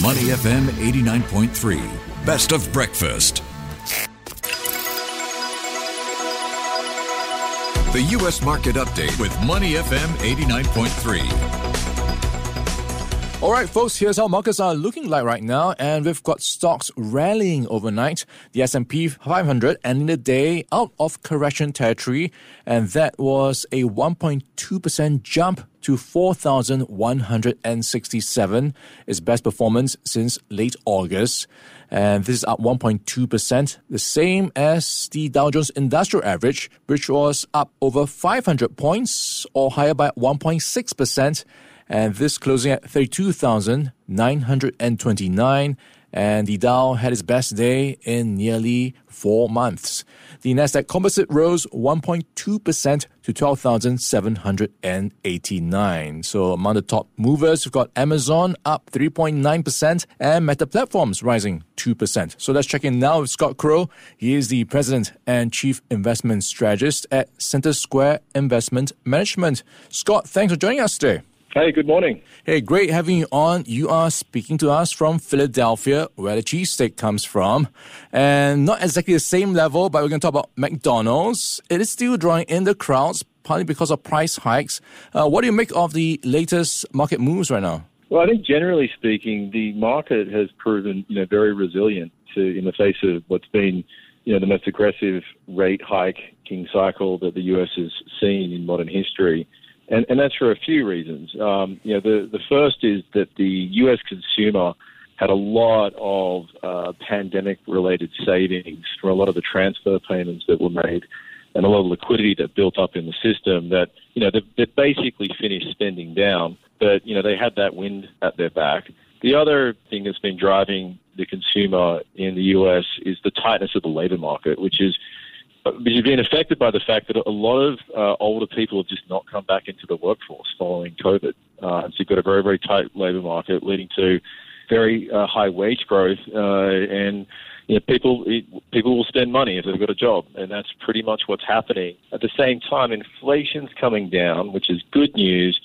Money FM 89.3. Best of breakfast. The U.S. Market Update with Money FM 89.3. All right, folks, here's how markets are looking like right now, and we've got stocks rallying overnight. The S&P 500 ending the day out of correction territory, and that was a 1.2% jump to 4,167, its best performance since late August. And this is up 1.2%, the same as the Dow Jones Industrial Average, which was up over 500 points or higher by 1.6%. And this closing at 32,929 and the Dow had its best day in nearly four months. The Nasdaq Composite rose 1.2% to 12,789. So among the top movers, we've got Amazon up 3.9% and Meta Platforms rising 2%. So let's check in now with Scott Crowe. He is the president and chief investment strategist at CenterSquare Investment Management. Scott, thanks for joining us today. Hey, good morning. Hey, great having you on. You are speaking to us from Philadelphia, where the cheesesteak comes from. And not exactly the same level, but we're going to talk about McDonald's. It is still drawing in the crowds, partly because of price hikes. Uh, what do you make of the latest market moves right now? Well, I think generally speaking, the market has proven, you know, very resilient to in the face of what's been, you know, the most aggressive rate hiking cycle that the U.S. has seen in modern history and, and that's for a few reasons. Um, you know, the the first is that the U.S. consumer had a lot of uh, pandemic-related savings from a lot of the transfer payments that were made, and a lot of liquidity that built up in the system. That you know they they basically finished spending down, but you know they had that wind at their back. The other thing that's been driving the consumer in the U.S. is the tightness of the labor market, which is has been affected by the fact that a lot of uh, older people have just not come back into the workforce following COVID. Uh, so you've got a very, very tight labour market leading to very uh, high wage growth, uh, and you know, people people will spend money if they've got a job, and that's pretty much what's happening. At the same time, inflation's coming down, which is good news.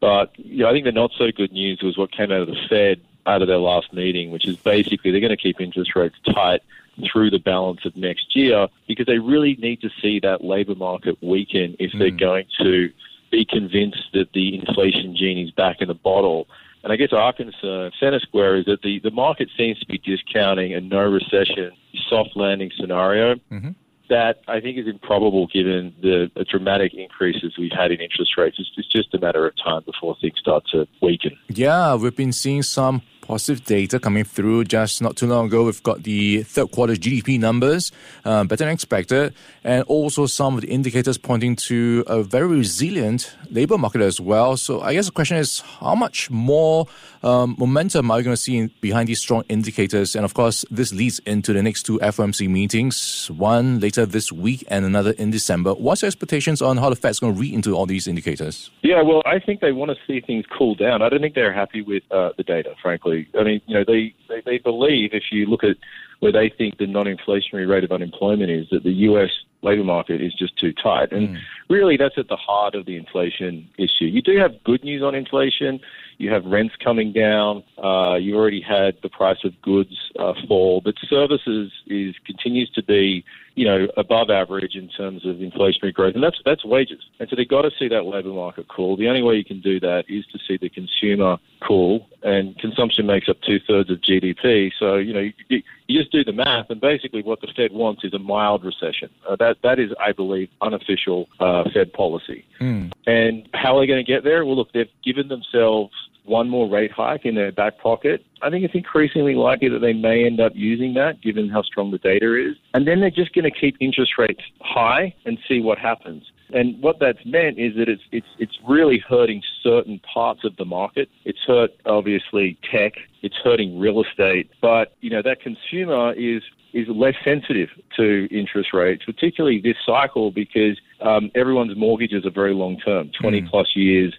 But you know, I think the not so good news was what came out of the Fed out of their last meeting, which is basically they're going to keep interest rates tight through the balance of next year because they really need to see that labour market weaken if they're mm. going to be convinced that the inflation genie is back in the bottle. And I guess our concern, CenterSquare, is that the, the market seems to be discounting a no recession, soft landing scenario. Mm-hmm. That I think is improbable given the, the, dramatic increases we've had in interest rates. It's, it's just a matter of time before things start to weaken. Yeah, we've been seeing some positive data coming through just not too long ago. We've got the third quarter GDP numbers, um, better than expected, and also some of the indicators pointing to a very resilient labor market as well. So I guess the question is, how much more um, momentum are we going to see in, behind these strong indicators? And of course, this leads into the next two FOMC meetings, one later this week and another in December. What's your expectations on how the Fed's going to read into all these indicators? Yeah, well, I think they want to see things cool down. I don't think they're happy with uh, the data, frankly. I mean, you know, they, they, they believe if you look at where they think the non-inflationary rate of unemployment is, that the U.S. labour market is just too tight. And mm. really, that's at the heart of the inflation issue. You do have good news on inflation. You have rents coming down. Uh, you already had the price of goods uh, fall, but services is continues to be, you know, above average in terms of inflationary growth, and that's that's wages. And so they've got to see that labour market cool. The only way you can do that is to see the consumer cool, and consumption makes up two thirds of GDP. So you know, you, you, just do the math, and basically what the Fed wants is a mild recession. Uh, that that is, I believe, unofficial uh, Fed policy. Mm. And how are they going to get there? Well, look, they've given themselves one more rate hike in their back pocket, I think it's increasingly likely that they may end up using that given how strong the data is. And then they're just going to keep interest rates high and see what happens. And what that's meant is that it's it's it's really hurting certain parts of the market. It's hurt obviously tech. It's hurting real estate. But you know that consumer is is less sensitive to interest rates, particularly this cycle because um, everyone's mortgages are very long term, 20 mm. plus years.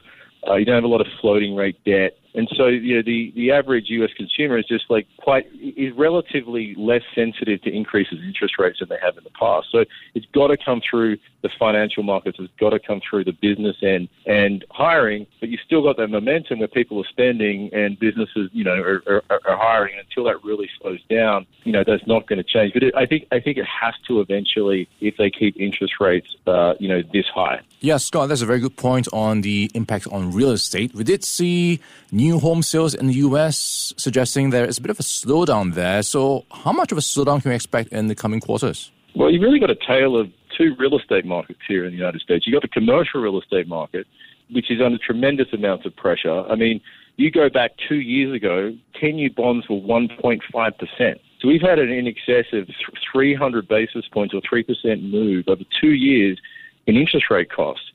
Uh, you don't have a lot of floating rate debt. And so, you know, the, the average U.S. consumer is just like quite, is relatively less sensitive to increases in interest rates than they have in the past. So it's got to come through the financial markets. It's got to come through the business end and hiring, but you've still got that momentum where people are spending and businesses, you know, are, are, are hiring. Until that really slows down, you know, that's not going to change. But it, I think, I think it has to eventually if they keep interest rates, uh, you know, this high. Yeah, Scott, that's a very good point on the impact on real estate. We did see new home sales in the US suggesting there is a bit of a slowdown there. So, how much of a slowdown can we expect in the coming quarters? Well, you've really got a tale of two real estate markets here in the United States. You've got the commercial real estate market, which is under tremendous amounts of pressure. I mean, you go back two years ago, 10 year bonds were 1.5%. So we've had an in excess of 300 basis points or 3% move over two years in interest rate costs.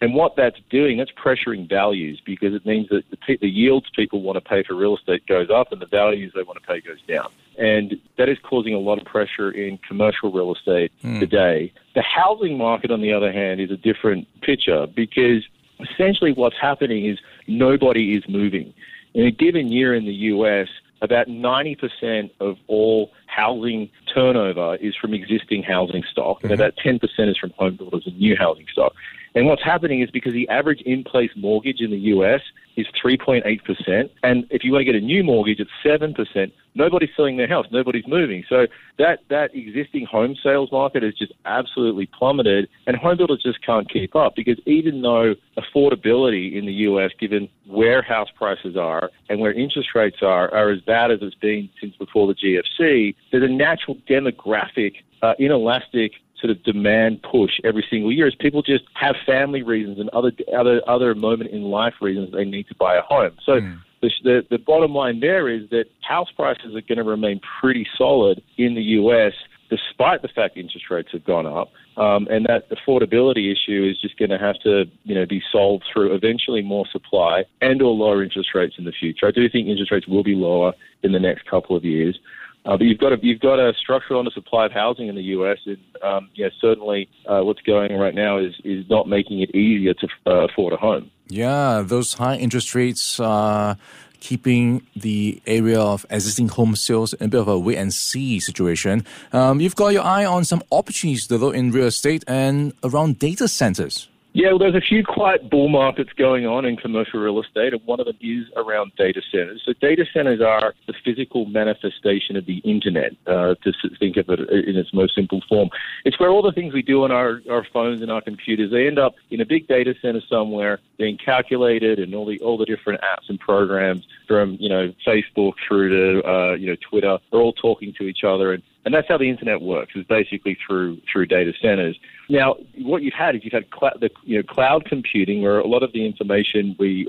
And what that's doing, that's pressuring values because it means that the, the, yields people want to pay for real estate goes up and the values they want to pay goes down. And that is causing a lot of pressure in commercial real estate mm. today. The housing market, on the other hand, is a different picture because essentially what's happening is nobody is moving. In a given year in the US, about 90% of all housing turnover is from existing housing stock, mm-hmm. and about 10% is from home builders and new housing stock. And what's happening is because the average in place mortgage in the US is 3.8%. And if you want to get a new mortgage, it's 7%. Nobody's selling their house. Nobody's moving. So that, that existing home sales market has just absolutely plummeted. And home builders just can't keep up because even though affordability in the US, given where house prices are and where interest rates are, are as bad as it's been since before the GFC, there's a natural demographic, uh, inelastic sort of demand push every single year is people just have family reasons and other other other moment in life reasons they need to buy a home. So mm. the, the the bottom line there is that house prices are going to remain pretty solid in the U.S. Despite the fact interest rates have gone up, um, and that affordability issue is just going to have to, you know, be solved through eventually more supply and or lower interest rates in the future. I do think interest rates will be lower in the next couple of years. Uh, but you've got a you've got a structural undersupply of housing in the U.S. and um, yeah, certainly uh, what's going on right now is is not making it easier to uh, afford a home. Yeah, those high interest rates are keeping the area of existing home sales in a bit of a wait and see situation. Um, you've got your eye on some opportunities though in real estate and around data centers. Yeah, well, there's a few quiet bull markets going on in commercial real estate, and one of them is around data centers. So, data centers are the physical manifestation of the internet, uh, to think of it in its most simple form. It's where all the things we do on our, our phones and our computers, they end up in a big data center somewhere, being calculated, and all the all the different apps and programs from you know Facebook through to uh, you know Twitter, are all talking to each other and and that's how the internet works, is basically through through data centers. Now, what you've had is you've had cl- the, you know, cloud computing, where a lot of the information we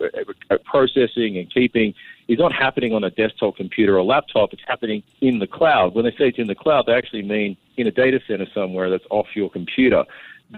are processing and keeping is not happening on a desktop computer or laptop. It's happening in the cloud. When they say it's in the cloud, they actually mean in a data center somewhere that's off your computer.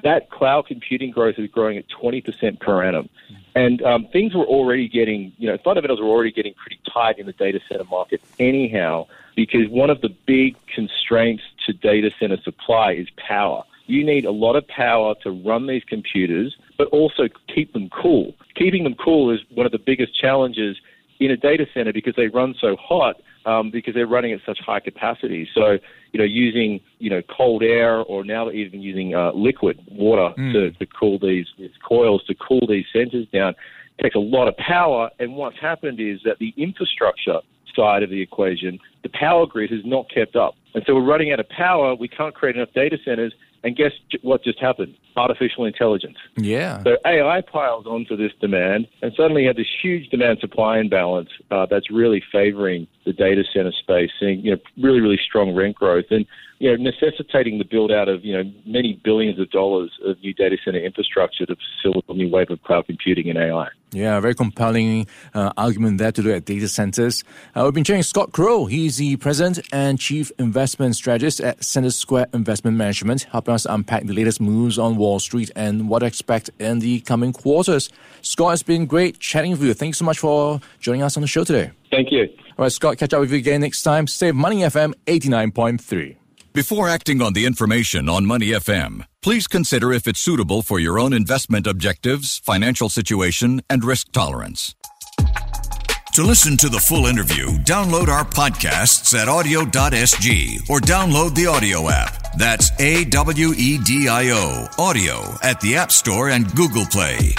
That cloud computing growth is growing at 20% per annum. And um, things were already getting, you know, fundamentals were already getting pretty tight in the data center market anyhow because one of the big constraints to data center supply is power. You need a lot of power to run these computers, but also keep them cool. Keeping them cool is one of the biggest challenges in a data center because they run so hot um, because they're running at such high capacity. So, you know, using you know cold air or now even using uh, liquid water mm. to, to cool these, these coils to cool these centers down takes a lot of power. And what's happened is that the infrastructure side of the equation, the power grid has not kept up. And so we're running out of power. We can't create enough data centers. And guess what just happened? Artificial intelligence. Yeah. So AI piles onto this demand, and suddenly you have this huge demand supply imbalance uh, that's really favoring the data center space, seeing you know really really strong rent growth, and you know necessitating the build out of you know many billions of dollars of new data center infrastructure to facilitate a new wave of cloud computing and AI. Yeah, very compelling uh, argument there to look at data centers. Uh, we've been chatting Scott Crowe. He's the president and chief investment strategist at CenterSquare Investment Management, helping us unpack the latest moves on Wall Street and what to expect in the coming quarters. Scott, it's been great chatting with you. Thanks so much for joining us on the show today. Thank you. All right, Scott, catch up with you again next time. Save Money FM 89.3. Before acting on the information on Money FM, please consider if it's suitable for your own investment objectives, financial situation, and risk tolerance. To listen to the full interview, download our podcasts at awedio.sg or download the AWEDIO app. That's A W E D I O, AWEDIO at the App Store and Google Play.